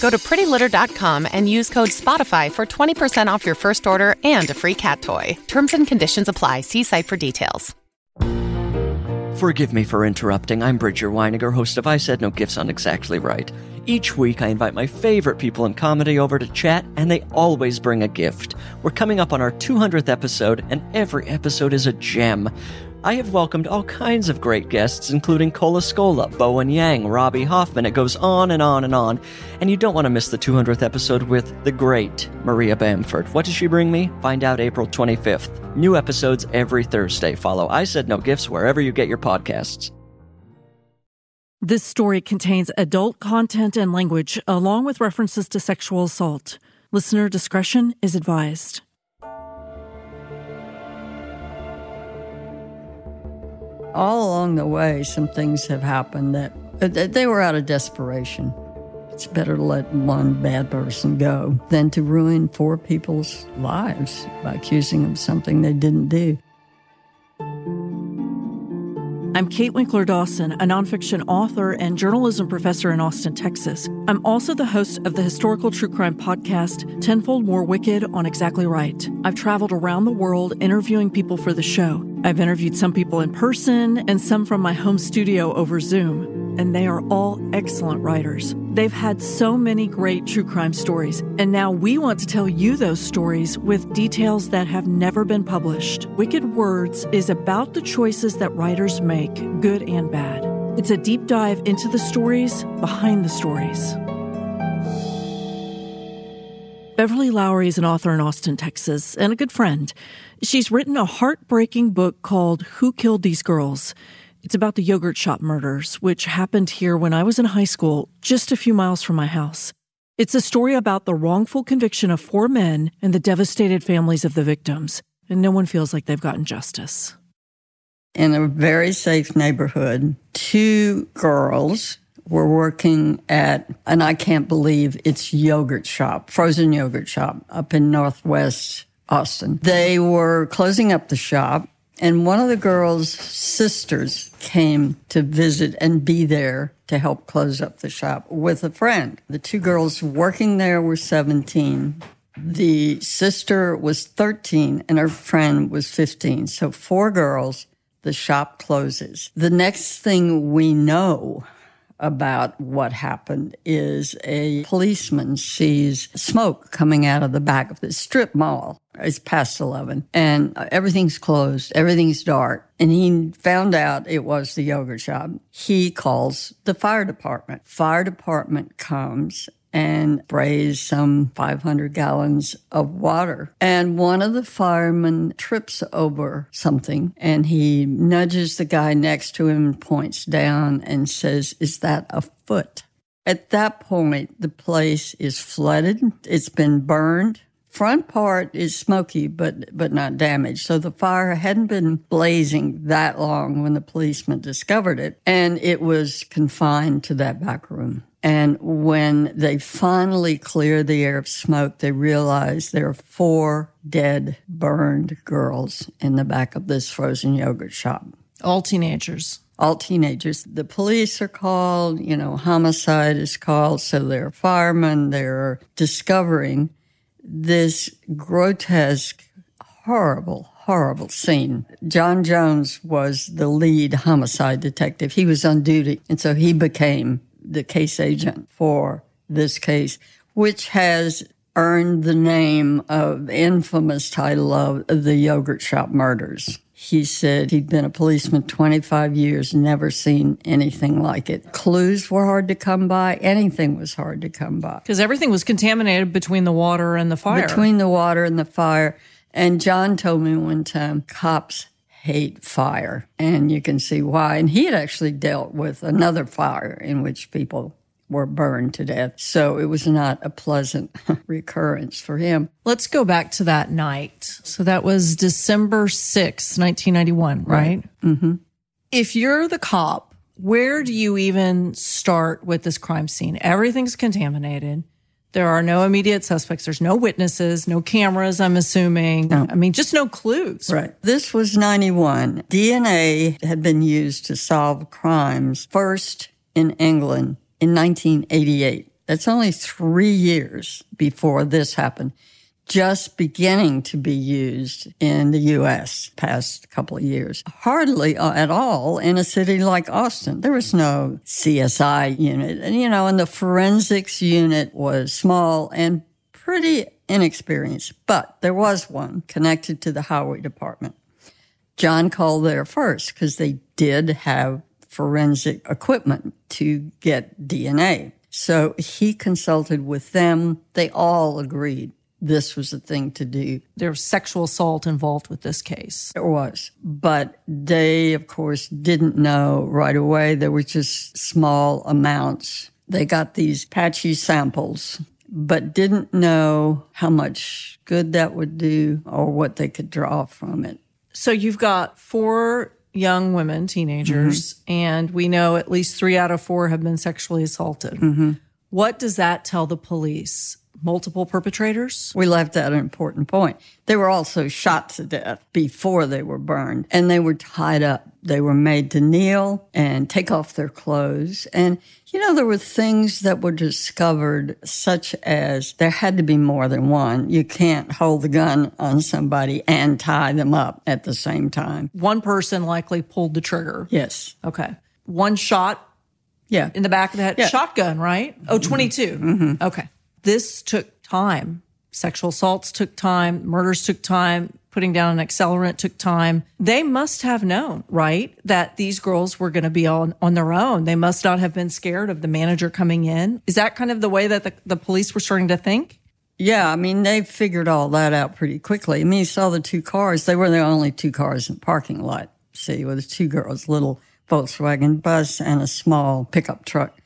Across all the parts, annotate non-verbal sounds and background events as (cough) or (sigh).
Go to prettylitter.com and use code SPOTIFY for 20% off your first order and a free cat toy. Terms and conditions apply. See site for details. Forgive me for interrupting. I'm Bridger Winegar, host of I Said No Gifts on Exactly Right. Each week, I invite my favorite people in comedy over to chat, and they always bring a gift. We're coming up on our 200th episode, and every episode is a gem. I have welcomed all kinds of great guests, including Cole Escola, Bowen Yang, Robbie Hoffman. It goes on and on and on. And you don't want to miss the 200th episode with the great Maria Bamford. What does she bring me? Find out April 25th. New episodes every Thursday. Follow I Said No Gifts wherever you get your podcasts. This story contains adult content and language, along with references to sexual assault. Listener discretion is advised. All along the way, some things have happened that they were out of desperation. It's better to let one bad person go than to ruin four people's lives by accusing them of something they didn't do. I'm Kate Winkler Dawson, a nonfiction author and journalism professor in Austin, Texas. I'm also the host of the historical true crime podcast, Tenfold More Wicked on Exactly Right. I've traveled around the world interviewing people for the show. I've interviewed some people in person and some from my home studio over Zoom and they are all excellent writers. They've had so many great true crime stories, and now we want to tell you those stories with details that have never been published. Wicked Words is about the choices that writers make, good and bad. It's a deep dive into the stories behind the stories. Beverly Lowry is an author in Austin, Texas, and a good friend. She's written a heartbreaking book called Who Killed These Girls? It's about the yogurt shop murders, which happened here when I was in high school, just a few miles from my house. It's a story about the wrongful conviction of four men and the devastated families of the victims, and no one feels like they've gotten justice. In a very safe neighborhood, two girls were working at, and I can't believe it's yogurt shop, frozen yogurt shop up in Northwest Austin. They were closing up the shop and one of the girls' sisters came to visit and be there to help close up the shop with a friend. The two girls working there were 17. The sister was 13 and her friend was 15. So four girls, the shop closes. The next thing we know about what happened is a policeman sees smoke coming out of the back of the strip mall. It's past 11 and uh, everything's closed. Everything's dark. And he found out it was the yogurt shop. He calls the fire department. Fire department comes and sprays some 500 gallons of water. And one of the firemen trips over something and he nudges the guy next to him, points down, and says, Is that a foot? At that point, the place is flooded. It's been burned. Front part is smoky, but, but not damaged. So the fire hadn't been blazing that long when the policeman discovered it. And it was confined to that back room. And when they finally clear the air of smoke, they realize there are four dead, burned girls in the back of this frozen yogurt shop. All teenagers. All teenagers. The police are called, you know, homicide is called. So they're firemen. They're discovering this grotesque, horrible, horrible scene. John Jones was the lead homicide detective. He was on duty. And so he became the case agent for this case, which has earned the name of infamous title of the yogurt shop murders. He said he'd been a policeman 25 years, never seen anything like it. Clues were hard to come by. Anything was hard to come by. Because everything was contaminated between the water and the fire. Between the water and the fire. And John told me one time cops hate fire. And you can see why. And he had actually dealt with another fire in which people were burned to death. So it was not a pleasant (laughs) recurrence for him. Let's go back to that night. So that was December 6th, 1991, right? Mm-hmm. If you're the cop, where do you even start with this crime scene? Everything's contaminated. There are no immediate suspects. There's no witnesses, no cameras, I'm assuming. No. I mean, just no clues. Right. This was 91. DNA had been used to solve crimes first in England in 1988. That's only three years before this happened just beginning to be used in the U.S. past couple of years. Hardly uh, at all in a city like Austin. There was no CSI unit. And, you know, and the forensics unit was small and pretty inexperienced, but there was one connected to the highway department. John called there first because they did have forensic equipment to get DNA. So he consulted with them. They all agreed this was the thing to do. There was sexual assault involved with this case. There was. But they, of course, didn't know right away. There were just small amounts. They got these patchy samples, but didn't know how much good that would do or what they could draw from it. So you've got four young women, teenagers, mm-hmm. and we know at least three out of four have been sexually assaulted. Mm-hmm. What does that tell the police multiple perpetrators? We left out an important point. They were also shot to death before they were burned, and they were tied up. They were made to kneel and take off their clothes. And, you know, there were things that were discovered, such as there had to be more than one. You can't hold the gun on somebody and tie them up at the same time. One person likely pulled the trigger. Yes. Okay. One shot yeah. In the back of the head. Yeah. Shotgun, right? Oh, 22. Mm-hmm. Okay. This took time. Sexual assaults took time. Murders took time. Putting down an accelerant took time. They must have known, right? That these girls were going to be on, on their own. They must not have been scared of the manager coming in. Is that kind of the way that the, the police were starting to think? Yeah, I mean, they figured all that out pretty quickly. I mean, you saw the two cars. They were the only two cars in the parking lot. See, with two girls, little Volkswagen bus and a small pickup truck.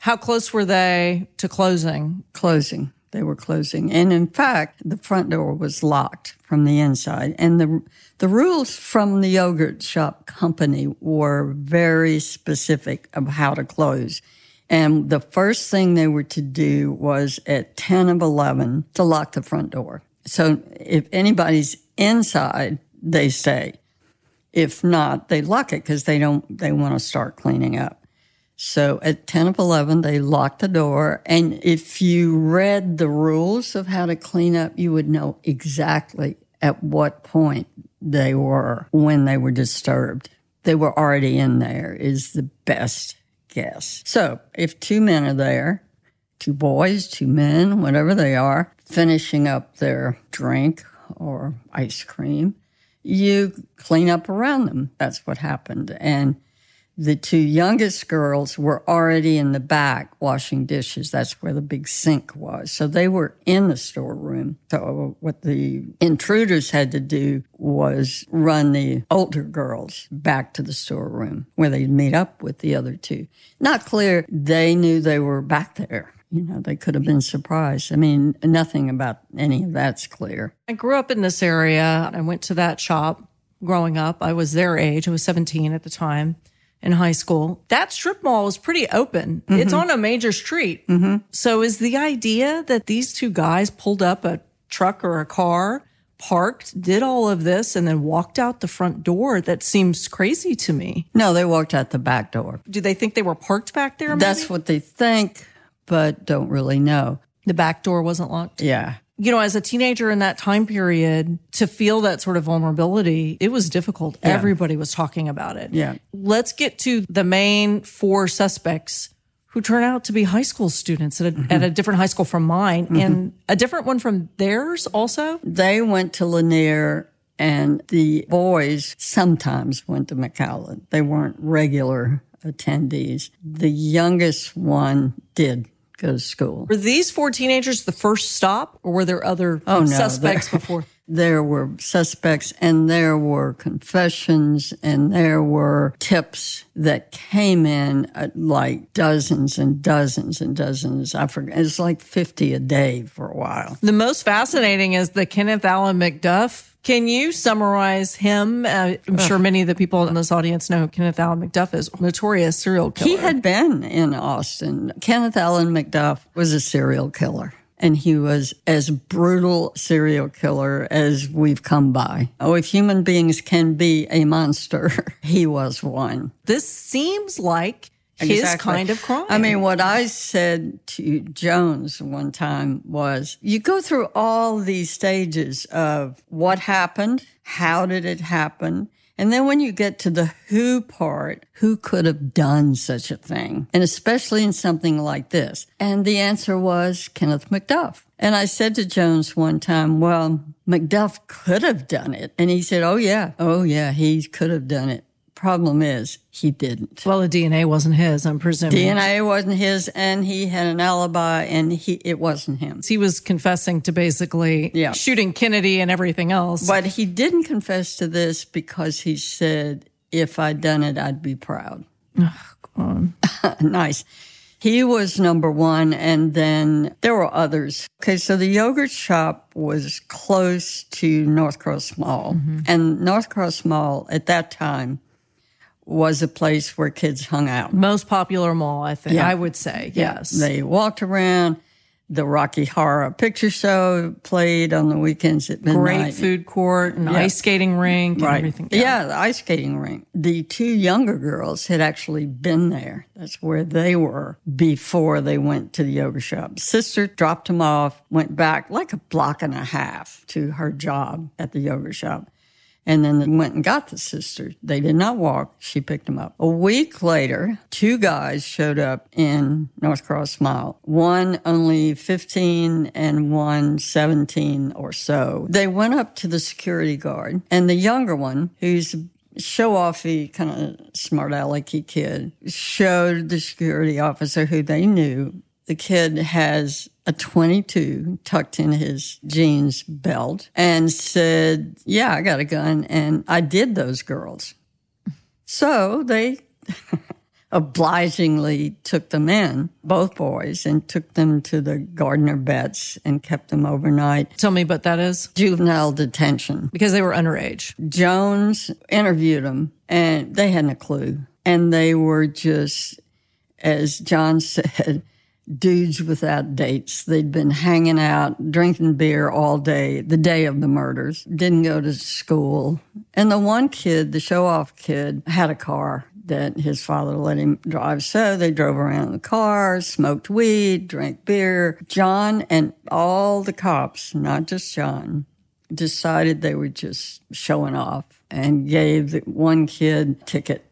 How close were they to closing? Closing. They were closing. And in fact, the front door was locked from the inside. And the, the rules from the yogurt shop company were very specific of how to close. And the first thing they were to do was at 10 of 11 to lock the front door. So if anybody's inside, they stay. If not, they lock it because they don't, they want to start cleaning up. So at 10 of 11, they locked the door. And if you read the rules of how to clean up, you would know exactly at what point they were when they were disturbed. They were already in there is the best guess. So if two men are there, two boys, two men, whatever they are, finishing up their drink or ice cream, you clean up around them. That's what happened. And the two youngest girls were already in the back washing dishes. That's where the big sink was. So they were in the storeroom. So what the intruders had to do was run the older girls back to the storeroom where they'd meet up with the other two. Not clear they knew they were back there. You know, they could have been surprised. I mean, nothing about any of that's clear. I grew up in this area. I went to that shop growing up. I was their age. I was 17 at the time in high school, that strip mall was pretty open. Mm-hmm. It's on a major street. Mm-hmm. So is the idea that these two guys pulled up a truck or a car, parked, did all of this, and then walked out the front door? That seems crazy to me. No, they walked out the back door. Do they think they were parked back there? Maybe? That's what they think, but don't really know. The back door wasn't locked? Yeah you know, as a teenager in that time period, to feel that sort of vulnerability, it was difficult. Yeah. Everybody was talking about it. Yeah. Let's get to the main four suspects who turn out to be high school students at a, mm-hmm. at a different high school from mine mm-hmm. and a different one from theirs also. They went to Lanier and the boys sometimes went to McCallum. They weren't regular attendees. The youngest one did go to school. Were these four teenagers the first stop, or were there other oh, no, suspects before? (laughs) there were suspects and there were confessions and there were tips that came in uh, like dozens and dozens and dozens. I forget. It's like 50 a day for a while. The most fascinating is the Kenneth Allen McDuff can you summarize him? Uh, I'm sure many of the people in this audience know Kenneth Allen McDuff is notorious serial killer. He had been in Austin. Kenneth Allen McDuff was a serial killer and he was as brutal serial killer as we've come by. Oh, if human beings can be a monster, (laughs) he was one. This seems like his exactly. kind of crime. I mean, what I said to Jones one time was you go through all these stages of what happened, how did it happen, and then when you get to the who part, who could have done such a thing? And especially in something like this. And the answer was Kenneth McDuff. And I said to Jones one time, well, McDuff could have done it. And he said, oh yeah, oh yeah, he could have done it. Problem is, he didn't. Well, the DNA wasn't his, I'm presuming. DNA wasn't his, and he had an alibi, and he it wasn't him. He was confessing to basically yeah. shooting Kennedy and everything else. But he didn't confess to this because he said, if I'd done it, I'd be proud. Oh, (laughs) nice. He was number one, and then there were others. Okay, so the yogurt shop was close to North Cross Mall, mm-hmm. and North Cross Mall at that time was a place where kids hung out. Most popular mall, I think. Yeah. I would say, yes. They walked around. The Rocky Horror Picture Show played on the weekends at midnight. Great food court and yeah. ice skating rink and right. everything. Yeah. yeah, the ice skating rink. The two younger girls had actually been there. That's where they were before they went to the yoga shop. Sister dropped them off, went back like a block and a half to her job at the yoga shop and then they went and got the sister. They did not walk. She picked them up. A week later, two guys showed up in North Cross Mall. One only 15 and one 17 or so. They went up to the security guard and the younger one, who's show offy kind of smart alecky kid showed the security officer who they knew the kid has a 22 tucked in his jeans belt and said, Yeah, I got a gun. And I did those girls. So they (laughs) obligingly took them in, both boys, and took them to the Gardner Betts and kept them overnight. Tell me what that is. Juvenile detention. Because they were underage. Jones interviewed them and they hadn't a clue. And they were just, as John (laughs) said, dudes without dates. They'd been hanging out, drinking beer all day, the day of the murders, didn't go to school. And the one kid, the show off kid, had a car that his father let him drive. So they drove around in the car, smoked weed, drank beer. John and all the cops, not just John, decided they were just showing off and gave the one kid ticket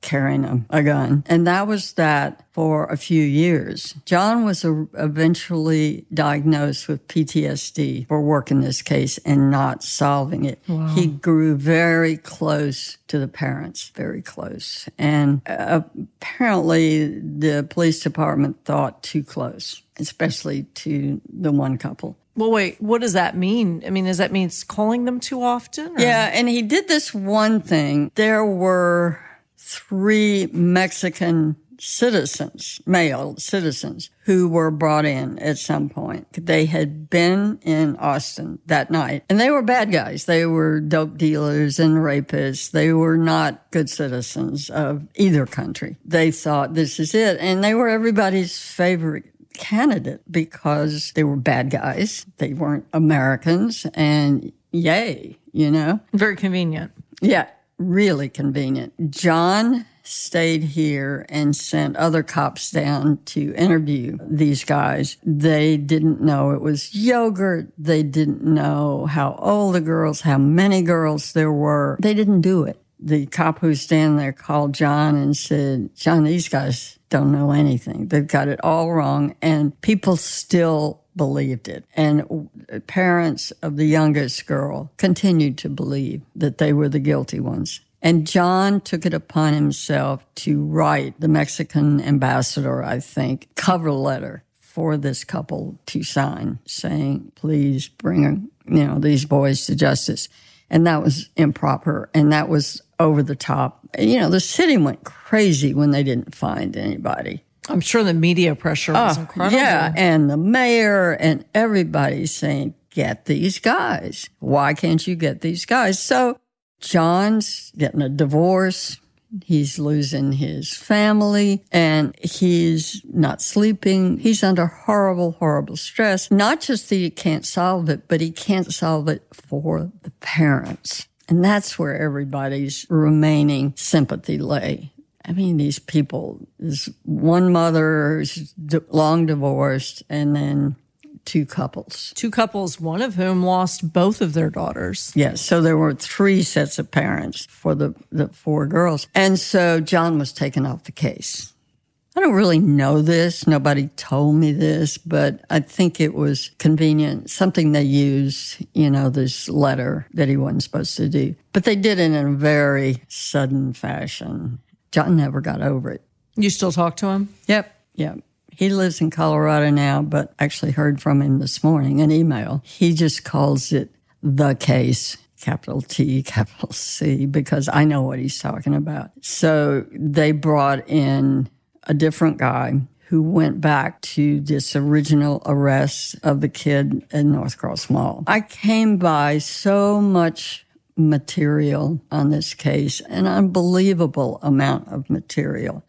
carrying a, a, gun. And that was that for a few years. John was a, eventually diagnosed with PTSD for working this case and not solving it. Wow. He grew very close to the parents, very close. And uh, apparently the police department thought too close, especially to the one couple. Well, wait, what does that mean? I mean, does that mean it's calling them too often? Or? Yeah, and he did this one thing. There were three Mexican citizens, male citizens, who were brought in at some point. They had been in Austin that night and they were bad guys. They were dope dealers and rapists. They were not good citizens of either country. They thought this is it. And they were everybody's favorite candidate because they were bad guys. They weren't Americans and yay, you know? Very convenient. Yeah really convenient. John stayed here and sent other cops down to interview these guys. They didn't know it was yogurt. They didn't know how old the girls, how many girls there were. They didn't do it. The cop who was standing there called John and said, John, these guys don't know anything. They've got it all wrong. And people still believed it. And parents of the youngest girl continued to believe that they were the guilty ones. And John took it upon himself to write the Mexican ambassador, I think, cover letter for this couple to sign saying, please bring, you know, these boys to justice. And that was improper. And that was over the top. You know, the city went crazy when they didn't find anybody. I'm sure the media pressure was Oh, incredible. Yeah, and the mayor and everybody saying, get these guys. Why can't you get these guys? So John's getting a divorce. He's losing his family and he's not sleeping. He's under horrible, horrible stress. Not just that he can't solve it, but he can't solve it for the parents. And that's where everybody's remaining sympathy lay. I mean, these people, this one mother who's long divorced and then two couples. Two couples, one of whom lost both of their daughters. Yes. So there were three sets of parents for the, the four girls. And so John was taken off the case. I don't really know this. Nobody told me this, but I think it was convenient, something they used, you know, this letter that he wasn't supposed to do. But they did it in a very sudden fashion. John never got over it. You still talk to him? Yep. Yep. He lives in Colorado now, but actually heard from him this morning, an email. He just calls it the case, capital T, (laughs) capital C, because I know what he's talking about. So they brought in a different guy who went back to this original arrest of the kid in North Cross Mall. I came by so much material on this case, an unbelievable amount of material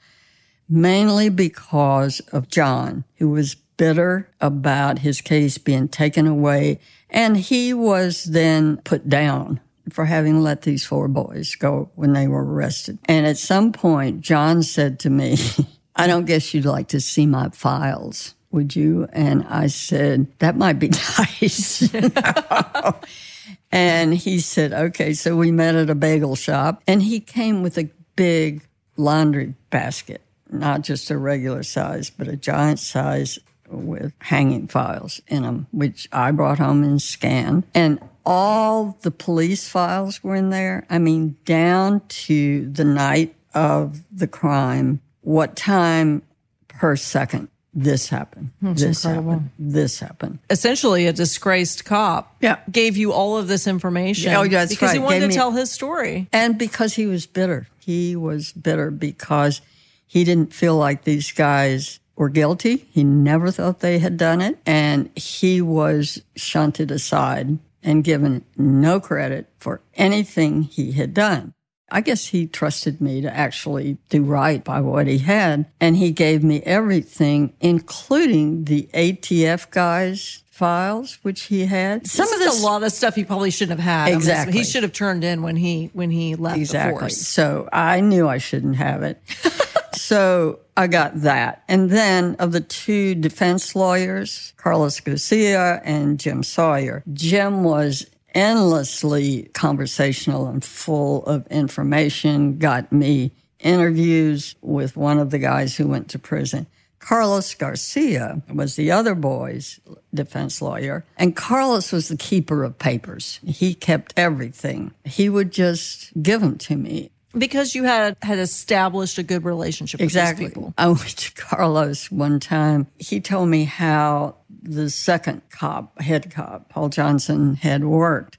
mainly because of John, who was bitter about his case being taken away. And he was then put down for having let these four boys go when they were arrested. And at some point, John said to me, (laughs) I don't guess you'd like to see my files, would you? And I said, that might be (laughs) nice. (laughs) and he said, okay. So we met at a bagel shop and he came with a big laundry basket not just a regular size, but a giant size with hanging files in them, which I brought home and scanned. And all the police files were in there. I mean, down to the night of the crime, what time per second this happened. Hmm, this incredible. happened. This happened. Essentially, a disgraced cop Yeah. gave you all of this information. Oh, yeah, that's because he wanted Gave to me- tell his story. And because he was bitter, he was bitter because he didn't feel like these guys were guilty. He never thought they had done it. And he was shunted aside and given no credit for anything he had done. I guess he trusted me to actually do right by what he had. And he gave me everything, including the ATF guys' files, which he had. Some This of is this a lot of stuff he probably shouldn't have had. Exactly. he should have turned in when he when he left the Exactly. force. So I knew I shouldn't have it. (laughs) so I got that. And then of the two defense lawyers, Carlos Garcia and Jim Sawyer, Jim was endlessly conversational and full of information, got me interviews with one of the guys who went to prison. Carlos Garcia was the other boy's defense lawyer, and Carlos was the keeper of papers. He kept everything. He would just give them to me. Because you had had established a good relationship with Exactly. these people. I (laughs) went to Carlos one time. He told me how the second cop, head cop, Paul Johnson, had worked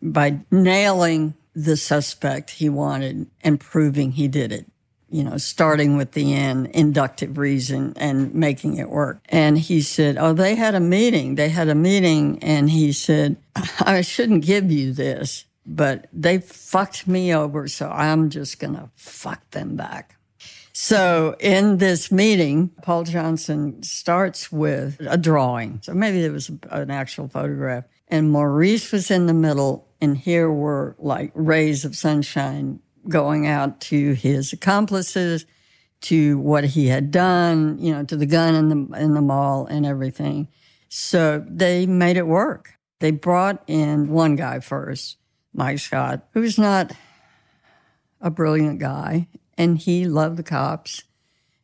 by nailing the suspect he wanted and proving he did it. You know, starting with the end, inductive reason, and making it work. And he said, Oh, they had a meeting. They had a meeting. And he said, I shouldn't give you this, but they fucked me over. So I'm just going to fuck them back. So in this meeting, Paul Johnson starts with a drawing. So maybe it was an actual photograph. And Maurice was in the middle, and here were like rays of sunshine going out to his accomplices, to what he had done, you know, to the gun in the in the mall and everything. So they made it work. They brought in one guy first, Mike Scott, who's not a brilliant guy, and he loved the cops.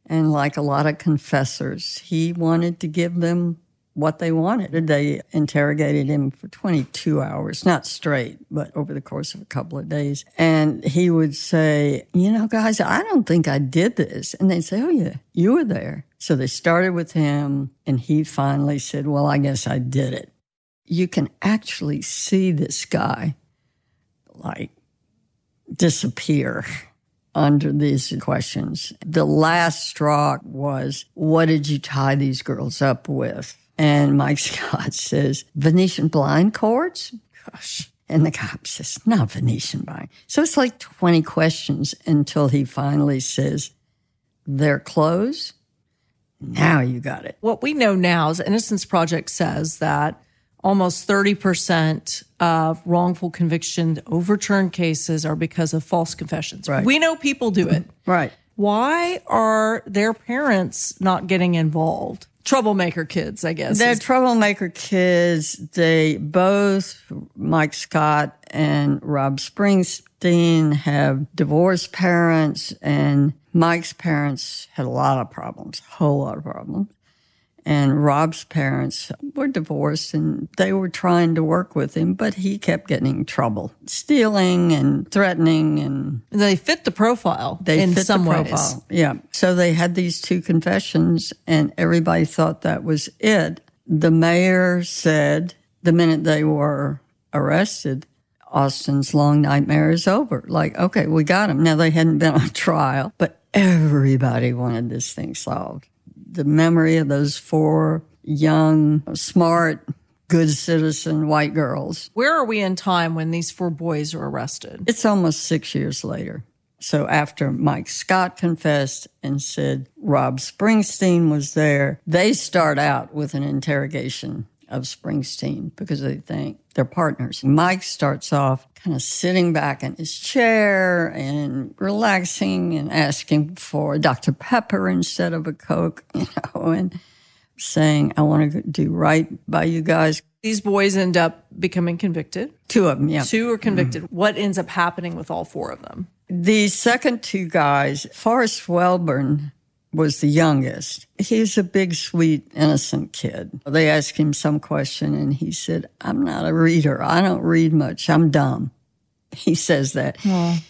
And like a lot of confessors, he wanted to give them what they wanted. They interrogated him for 22 hours, not straight, but over the course of a couple of days. And he would say, You know, guys, I don't think I did this. And they'd say, Oh, yeah, you were there. So they started with him, and he finally said, Well, I guess I did it. You can actually see this guy like disappear under these questions. The last straw was, What did you tie these girls up with? And Mike (laughs) Scott says, Venetian blind cords? Gosh. And the cop says, not Venetian blind. So it's like 20 questions until he finally says, their clothes? Now you got it. What we know now is Innocence Project says that almost 30% of wrongful conviction overturned cases are because of false confessions. Right. We know people do it. Right. Why are their parents not getting involved? troublemaker kids, I guess. They're troublemaker kids. They both, Mike Scott and Rob Springsteen, have divorced parents, and Mike's parents had a lot of problems, a whole lot of problems. And Rob's parents were divorced and they were trying to work with him, but he kept getting in trouble, stealing and threatening. And they fit the profile they in some ways. Profile. Yeah. So they had these two confessions and everybody thought that was it. The mayor said the minute they were arrested, Austin's long nightmare is over. Like, okay, we got him. Now they hadn't been on (laughs) trial, but everybody wanted this thing solved the memory of those four young, smart, good citizen white girls. Where are we in time when these four boys are arrested? It's almost six years later. So after Mike Scott confessed and said Rob Springsteen was there, they start out with an interrogation of Springsteen because they think they're partners. Mike starts off kind of sitting back in his chair and relaxing and asking for Dr. Pepper instead of a Coke, (laughs) you know, and saying, I want to do right by you guys. These boys end up becoming convicted. Two of them, yeah. Two are convicted. Mm-hmm. What ends up happening with all four of them? The second two guys, Forrest Welborn, was the youngest. He's a big, sweet, innocent kid. They asked him some question and he said, I'm not a reader. I don't read much. I'm dumb. (laughs) He says that.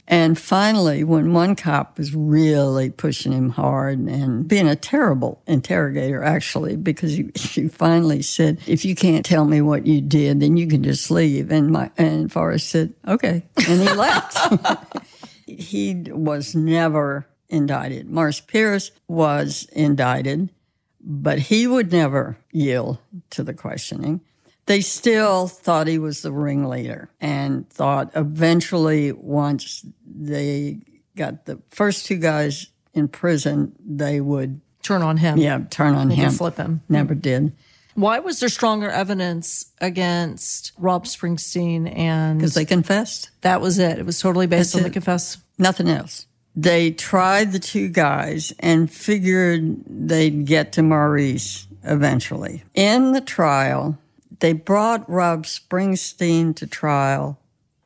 And finally, when one cop was really pushing him hard and being a terrible interrogator, actually, because he, (laughs) he finally said, if you can't tell me what you did, then you can just leave. And my, and Forrest said, okay. And he left. (laughs) he was never indicted. Maurice Pierce was indicted, but he would never yield to the questioning. They still thought he was the ringleader and thought eventually, once they got the first two guys in prison, they would turn on him. Yeah, turn on they him. Flip him. Never did. Why was there stronger evidence against Rob Springsteen and because they confessed? That was it. It was totally based That's on it. the confess. Nothing else they tried the two guys and figured they'd get to Maurice eventually. In the trial, they brought Rob Springsteen to trial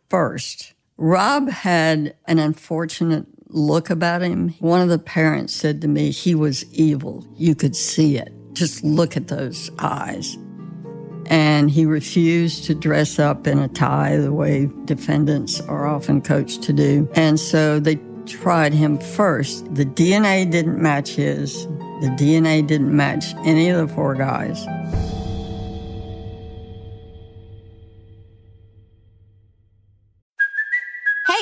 first. Rob had an unfortunate look about him. One of the parents said to me, he was evil. You could see it. Just look at those eyes. And he refused to dress up in a tie the way defendants are often coached to do. And so they tried him first. The DNA didn't match his. The DNA didn't match any of the four guys.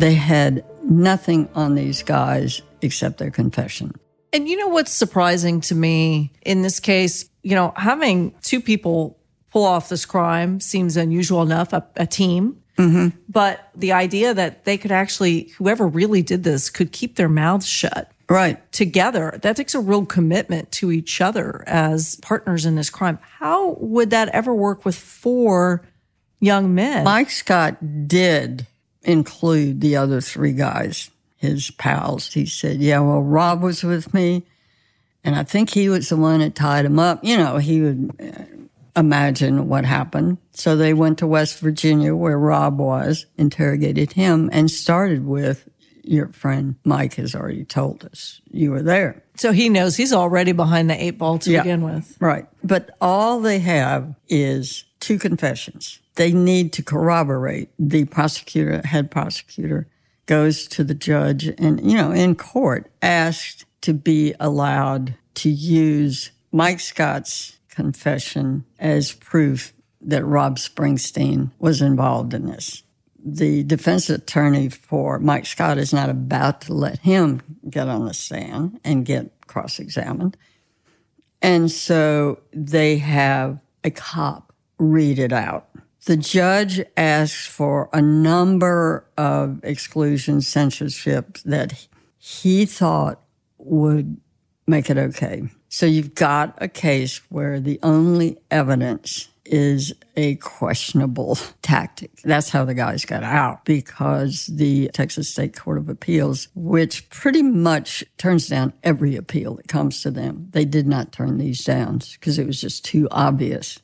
They had nothing on these guys except their confession. And you know what's surprising to me in this case? You know, having two people pull off this crime seems unusual enough, a, a team. Mm-hmm. But the idea that they could actually, whoever really did this, could keep their mouths shut Right. together, that takes a real commitment to each other as partners in this crime. How would that ever work with four young men? Mike Scott did include the other three guys, his pals. He said, Yeah, well, Rob was with me, and I think he was the one that tied him up. You know, he would uh, imagine what happened. So they went to West Virginia, where Rob was, interrogated him, and started with, Your friend Mike has already told us you were there. so he knows he's already behind the eight ball to Yeah. begin with. Right. But all they have is two confessions. They need to corroborate. The prosecutor, head prosecutor, goes to the judge and, you know, in court asked to be allowed to use Mike Scott's confession as proof that Rob Springsteen was involved in this. The defense attorney for Mike Scott is not about to let him get on the stand and get cross examined. And so they have a cop read it out. The judge asks for a number of exclusion censorship that he thought would make it okay. So you've got a case where the only evidence is a questionable (laughs) tactic. That's how the guys got out because the Texas State Court of Appeals, which pretty much turns down every appeal that comes to them, they did not turn these down because it was just too obvious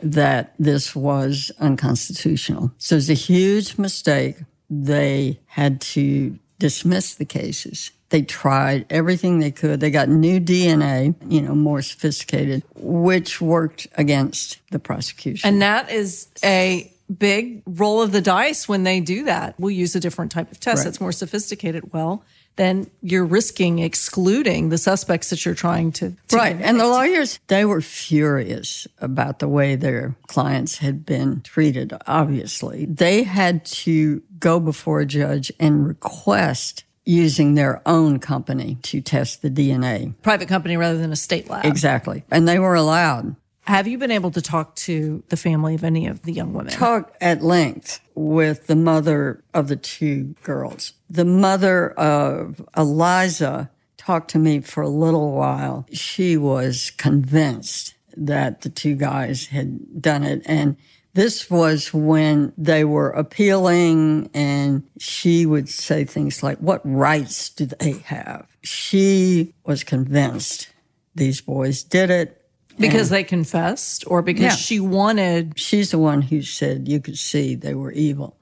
that this was unconstitutional. So it's a huge mistake. They had to dismiss the cases. They tried everything they could. They got new DNA, you know, more sophisticated, which worked against the prosecution. And that is a big roll of the dice when they do that. We'll use a different type of test Right. that's more sophisticated. Well, then you're risking excluding the suspects that you're trying to. to Right. And the lawyers, they were furious about the way their clients had been treated, obviously. They had to go before a judge and request using their own company to test the DNA. private company rather than a state lab. Exactly. And they were allowed. Have you been able to talk to the family of any of the young women? Talk at length with the mother of the two girls. The mother of Eliza talked to me for a little while. She was convinced that the two guys had done it. And this was when they were appealing, and she would say things like, What rights do they have? She was convinced these boys did it. Because they confessed or because Yeah. she wanted. She's the one who said you could see they were evil,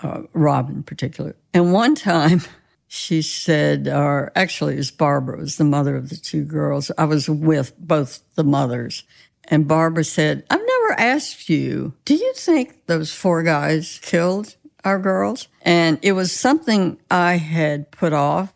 uh, Rob in particular. And one time she said, or actually it was Barbara, was the mother of the two girls. I was with both the mothers. And Barbara said, I've never asked you, do you think those four guys killed our girls? And it was something I had put off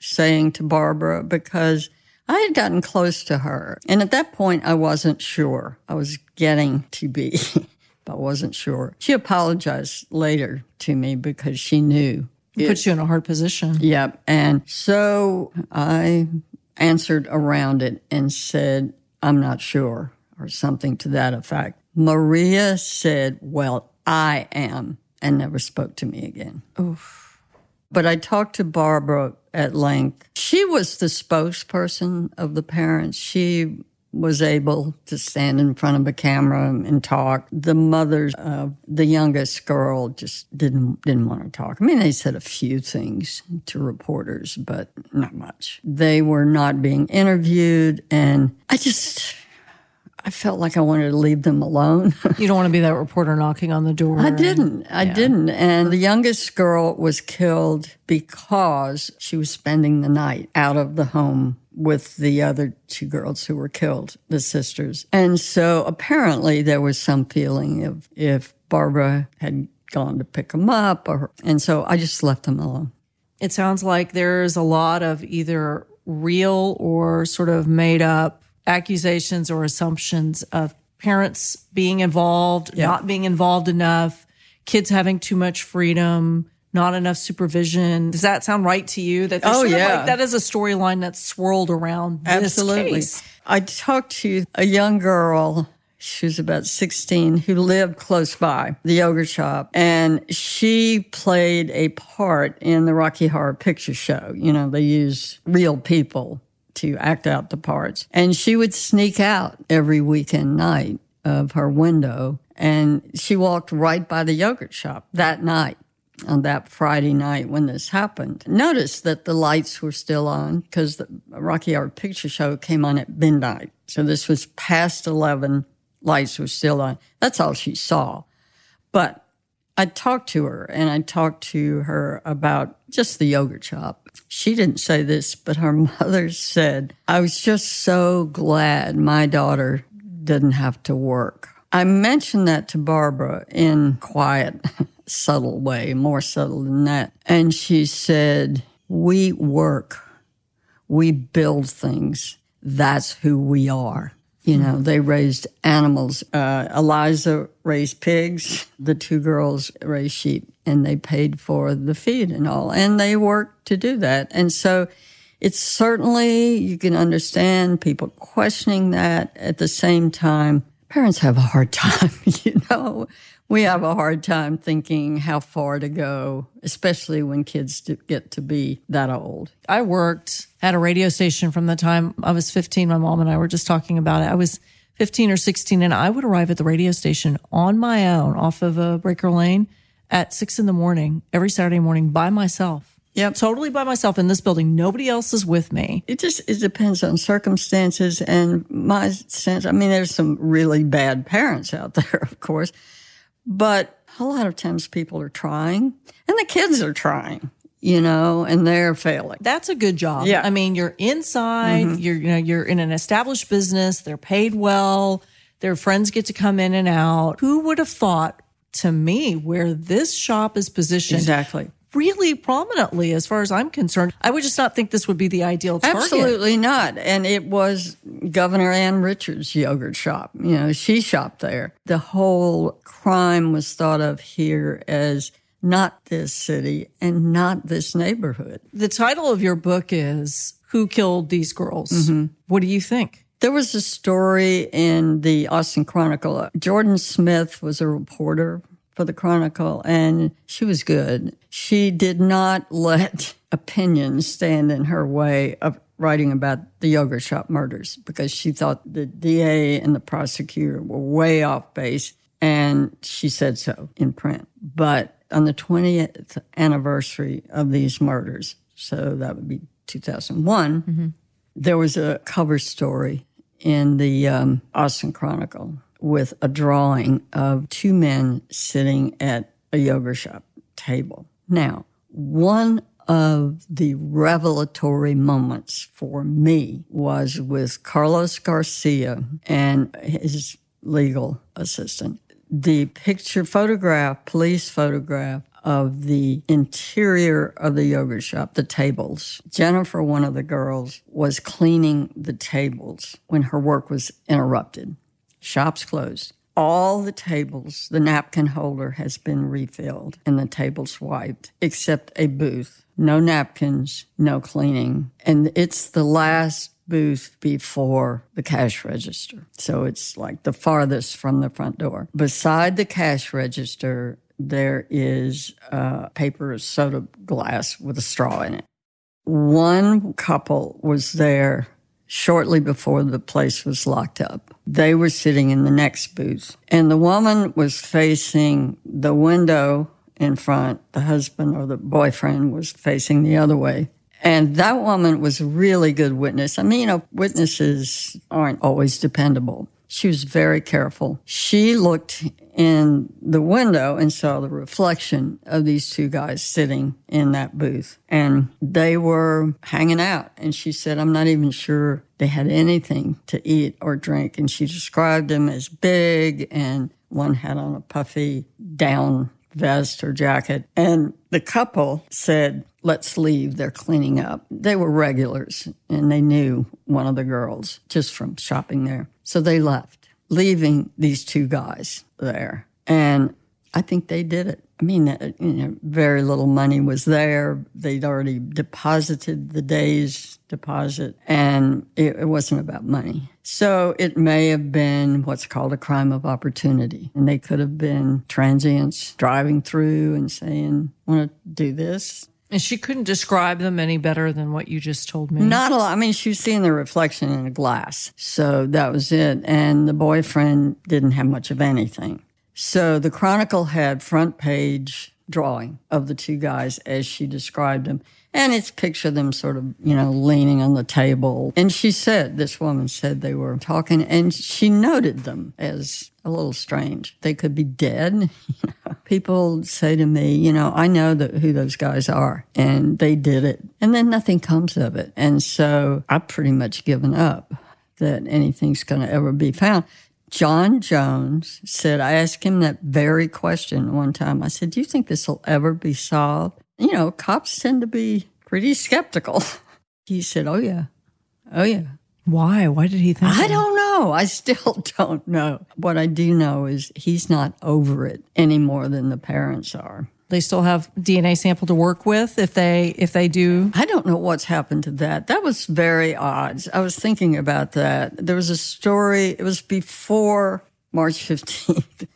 saying to Barbara because I had gotten close to her. And at that point, I wasn't sure. I was getting to be, (laughs) but I wasn't sure. She apologized later to me because she knew. Put you in a hard position. Yep. And so I answered around it and said, I'm not sure, or something to that effect. Maria said, Well, I am, and never spoke to me again. But I talked to Barbara at length. She was the spokesperson of the parents. She was able to stand in front of a camera and talk. The mothers of the youngest girl just didn't didn't want to talk. I mean, they said a few things to reporters, but not much. They were not being interviewed, and I just I felt like I wanted to leave them alone. (laughs) You don't want to be that reporter knocking on the door. I didn't. I didn't. And the youngest girl was killed because she was spending the night out of the home with the other two girls who were killed, the sisters. And so apparently there was some feeling of if Barbara had gone to pick them up or, and so I just left them alone. It sounds like there's a lot of either real or sort of made up accusations or assumptions of parents being involved, not being involved enough, kids having too much freedom, not enough supervision. Does that sound right to you? That Oh, yeah. like, that is a storyline that's swirled around Absolutely. I talked to a young girl. she was about 16, who lived close by the yogurt shop. And she played a part in the Rocky Horror Picture Show. You know, they use real people to act out the parts. And she would sneak out every weekend night of her window. And she walked right by the yogurt shop that night on that Friday night when this happened. Notice that the lights were still on because the Rocky Horror Picture Show came on at midnight. So this was past 11, lights were still on. That's all she saw. But I talked to her and I talked to her about just the yogurt shop. She didn't say this, but her (laughs) mother said, I was just so glad my daughter didn't have to work. I mentioned that to Barbara in quiet (laughs) subtle way, more subtle than that. And she said, We work, we build things. That's who we are. You know, they raised animals. Uh, Eliza raised pigs. The two girls raised sheep and they paid for the feed and all. And they worked to do that. And so it's certainly, you can understand people questioning that at the same time. Parents have a hard (laughs) time, you know we have a hard time thinking how far to go, especially when kids get to be that old. I worked at a radio station from the time I was 15. My mom and I were just talking about it. I was 15 or 16, and I would arrive at the radio station on my own off of a Braker Lane at six in the morning every Saturday morning by myself. Yeah, Totally by myself in this building. Nobody else is with me. It just it depends on circumstances and my sense. I mean, there's some really bad parents out (laughs) there, of course, but a lot of times people are trying and the kids are trying, you know, and they're failing. That's a good job. Yeah. I mean, you're inside, mm-hmm. you're, you know, you're in an established business, they're paid well, their friends get to come in and out. Who would have thought to me where this shop is positioned? Exactly really prominently as far as I'm concerned. I would just not think this would be the ideal target. Absolutely not. And it was Governor Ann Richards' yogurt shop. You know, she shopped there. The whole crime was thought of here as not this city and not this neighborhood. The title of your book is Who Killed These Girls? Mm-hmm. What do you think? There was a story in the Austin Chronicle. Jordan Smith was a reporter for the Chronicle, and she was good. She did not (laughs) let opinions stand in her way of writing about the yogurt shop murders because she thought the DA and the prosecutor were way off base, and she said so in print. But on the 20th anniversary of these murders, so that would be 2001, mm-hmm. there was a cover story in the um, Austin Chronicle with a drawing of two men sitting at a yoga shop table. Now, one of the revelatory moments for me was with Carlos Garcia and his legal assistant. The picture photograph, police photograph of the interior of the yogurt shop, the tables. Jennifer, one of the girls, was cleaning the tables when her work was interrupted. Shop's closed. All the tables, the napkin holder has been refilled and the tables wiped, except a booth. No napkins, no cleaning. And it's the last booth before the cash register. So it's like the farthest from the front door. Beside the cash register, there is a paper soda glass with a straw in it. One couple was there shortly before the place was locked up. They were sitting in the next booth, and the woman was facing the window in front. The husband or the boyfriend was facing the other way. And that woman was a really good witness. I mean, you know, witnesses aren't always dependable. She was very careful. She looked in the window and saw the reflection of these two guys sitting in that booth. And they were hanging out. And she said, I'm not even sure they had anything to eat or drink. And she described them as big, and one had on a puffy down vest or jacket. And the couple said, Let's leave. They're cleaning up. They were regulars and they knew one of the girls just from shopping there. So they left, leaving these two guys there. And I think they did it. I mean, uh, you know, very little money was there. They'd already deposited the day's deposit, and it, it, wasn't about money. So it may have been what's called a crime of opportunity. And they could have been transients driving through and saying, want to do this? And she couldn't describe them any better than what you just told me. Not a lot. I mean, she was seeing the reflection in a glass. So that was it. And the boyfriend didn't have much of anything. So the Chronicle had front page drawing of the two guys as she described them. And it's picture them sort of, you know, leaning on the table. And she said, this woman said they were talking and she noted them as a little strange. They could be dead. (laughs) People say to me, you know, I know that who those guys are and they did it. And then nothing comes of it. And so I've pretty much given up that anything's going to ever be found. John Jones said, I asked him that very question one time. I said, Do you think this will ever be solved? You know, cops tend to be pretty skeptical. (laughs) He said, Oh, yeah. Oh, yeah. Why? Why did he think I don't know. I still (laughs) don't know. What I do know is he's not over it any more than the parents are. They still have DNA sample to work with if they if they do. I don't know what's happened to that. That was very odd. I was thinking about that. There was a story. It was before March (laughs) 15th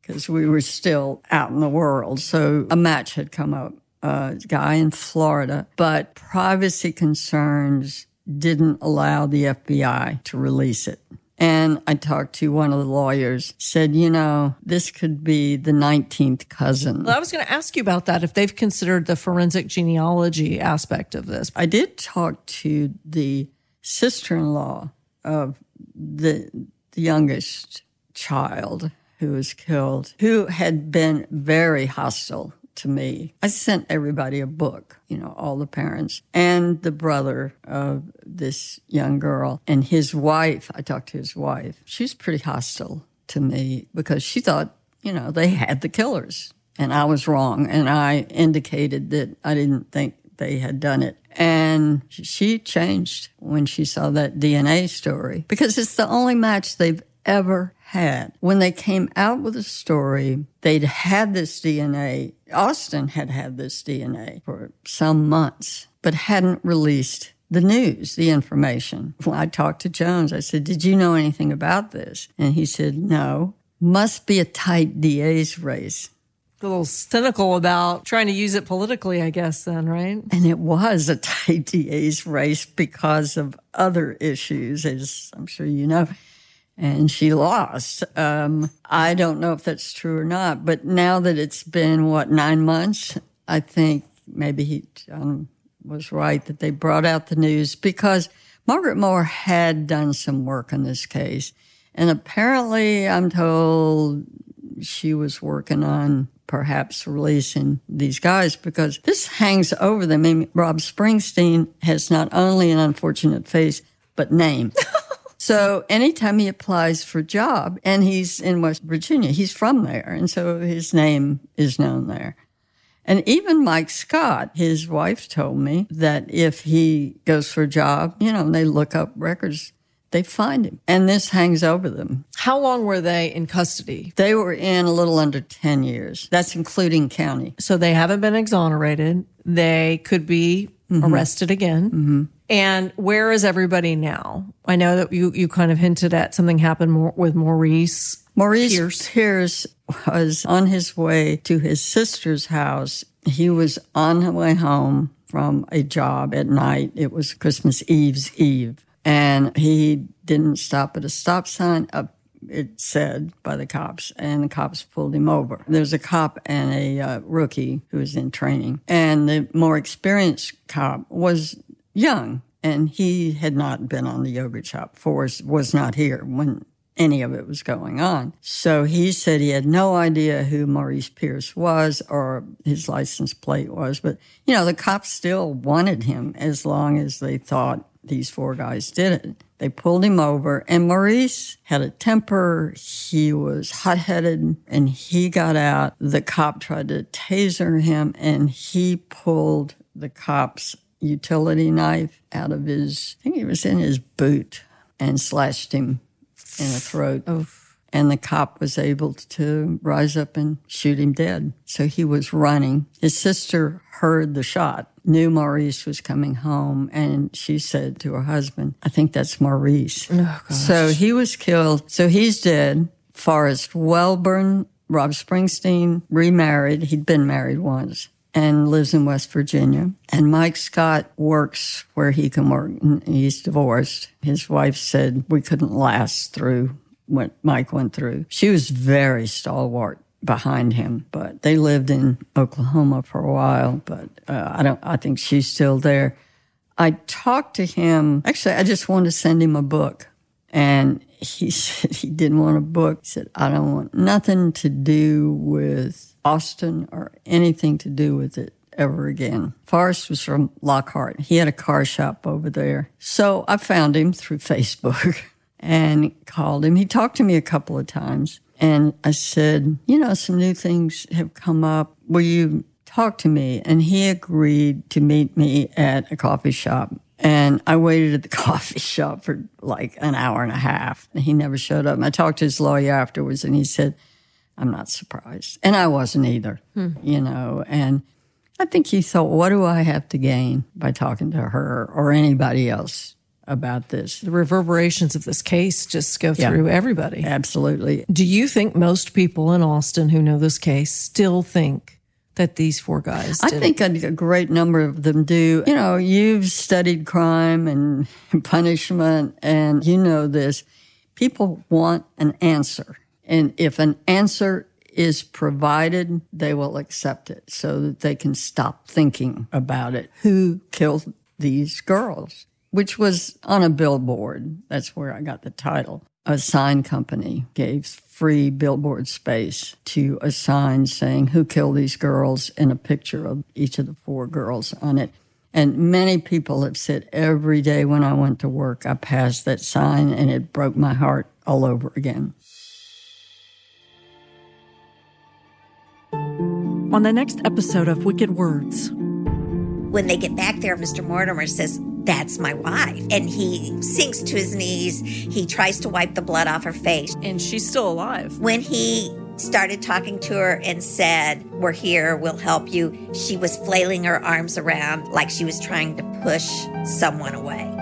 because we were still out in the world. So a match had come up. A guy in Florida, but privacy concerns didn't allow the FBI to release it. And I talked to one of the lawyers, said, you know, this could be the 19th cousin. Well, I was going to ask you about that, if they've considered the forensic genealogy aspect of this. I did talk to the sister in law of the, the youngest child who was killed, who had been very hostile to me. I sent everybody a book, you know, all the parents and the brother of this young girl and his wife. I talked to his wife. She was pretty hostile to me because she thought, you know, they had the killers and I was wrong. And I indicated that I didn't think they had done it. And she changed when she saw that DNA story because it's the only match they've ever had. When they came out with a story, they'd had this DNA. Austin had had this DNA for some months, but hadn't released the news, the information. When I talked to Jones, I said, Did you know anything about this? And he said, No. Must be a tight DA's race. A little cynical about trying to use it politically, I guess, then, right? And it was a tight DA's race because of other issues, as I'm sure you know and she lost. Um, I don't know if that's true or not, but now that it's been what nine months, I think maybe he um, was right that they brought out the news because Margaret Moore had done some work on this case, and apparently, I'm told she was working on perhaps releasing these guys because this hangs over them. I mean, Rob Springsteen has not only an unfortunate face but name. (laughs) So anytime he applies for a job, and he's in West Virginia, he's from there, and so his name is known there. And even Mike Scott, his wife told me that if he goes for a job, you know, they look up records, they find him. And this hangs over them. How long were they in custody? They were in a little under 10 years. That's including county. So they haven't been exonerated. They could be mm-hmm. arrested again. Mm-hmm. And where is everybody now? I know that you, you kind of hinted at something happened more with Maurice. Maurice Pierce. Pierce was on his way to his sister's house. He was on the way home from a job at night. It was Christmas Eve's Eve. And he didn't stop at a stop sign. It said by the cops, and the cops pulled him over. There's a cop and a uh, rookie who was in training, and the more experienced cop was young, and he had not been on the yogurt shop. Forrest was not here when any of it was going on. So he said he had no idea who Maurice Pierce was or his license plate was. But, you know, the cops still wanted him as long as they thought these four guys did it. They pulled him over, and Maurice had a temper. He was hot headed, and he got out. The cop tried to taser him, and he pulled the cop's utility knife out of his, I think it was in his boot, and slashed him in the throat. Oof. And the cop was able to rise up and shoot him dead. So he was running. His sister heard the shot, knew Maurice was coming home, and she said to her husband, I think that's Maurice. Oh, so he was killed. So he's dead. Forrest Welborn, Rob Springsteen, remarried. He'd been married once and lives in West Virginia. And Mike Scott works where he can work. He's divorced. His wife said we couldn't last through what Mike went through. She was very stalwart behind him, but they lived in Oklahoma for a while. But uh, I don't. I think she's still there. I talked to him. Actually, I just wanted to send him a book, and he (laughs) said he didn't want a book. He said, "I don't want nothing to do with Austin or anything to do with it." Ever again. Forrest was from Lockhart. He had a car shop over there. So I found him through (laughs) Facebook and called him. He talked to me a couple of times. And I said, You know, some new things have come up. Will you talk to me? And he agreed to meet me at a coffee shop. And I waited at the (laughs) coffee shop for like an hour and a half. And he never showed up. And I talked to his lawyer afterwards and he said, I'm not surprised. And I wasn't either, hmm. you know. And I think he thought, what do I have to gain by talking to her or anybody else about this? The reverberations of this case just go Yeah. through everybody. Absolutely. Do you think most people in Austin who know this case still think that these four guys I think a, a great number of them do. You know, you've studied crime and (laughs) punishment, and you know this. People want an answer. And if an answer is provided, they will accept it so that they can stop thinking about it. Who killed these girls? Which was on a billboard. That's where I got the title. A sign company gave free billboard space to a sign saying who killed these girls and a picture of each of the four girls on it. And many people have said every day when I went to work, I passed that sign and it broke my heart all over again. On the next episode of Wicked Words, When they get back there, Mr. Mortimer says, That's my wife. And he sinks to his knees. He tries to wipe the blood off her face. and she's still alive. When he started talking to her and said, We're here, we'll help you, she was flailing her arms around like she was trying to push someone away.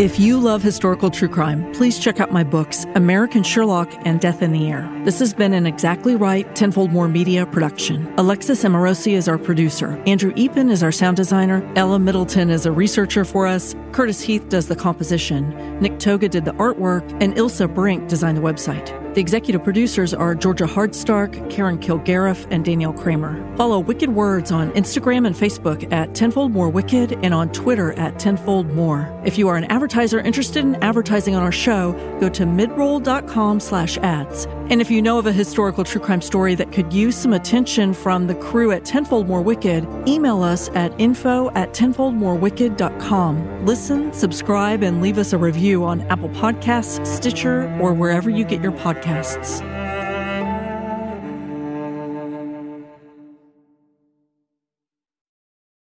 If you love historical true crime, please check out my books, American Sherlock and Death in the Air. This has been an Exactly Right Tenfold More Media production. Alexis Amorosi is our producer. Andrew Eapen is our sound designer. Ella Middleton is a researcher for us. Curtis Heath does the composition. Nick Toga did the artwork. And Ilsa Brink designed the website. The executive producers are Georgia Hardstark, Karen Kilgariff, and Danielle Kramer. Follow Wicked Words on Instagram and Facebook at Tenfold More Wicked and on Twitter at Tenfold More. If you are an advertiser interested in advertising on our show, go to midroll.com slash ads. And if you know of a historical true crime story that could use some attention from the crew at Tenfold More Wicked, email us at info at tenfoldmorewicked.com. Listen, subscribe, and leave us a review on Apple Podcasts, Stitcher, or wherever you get your podcasts.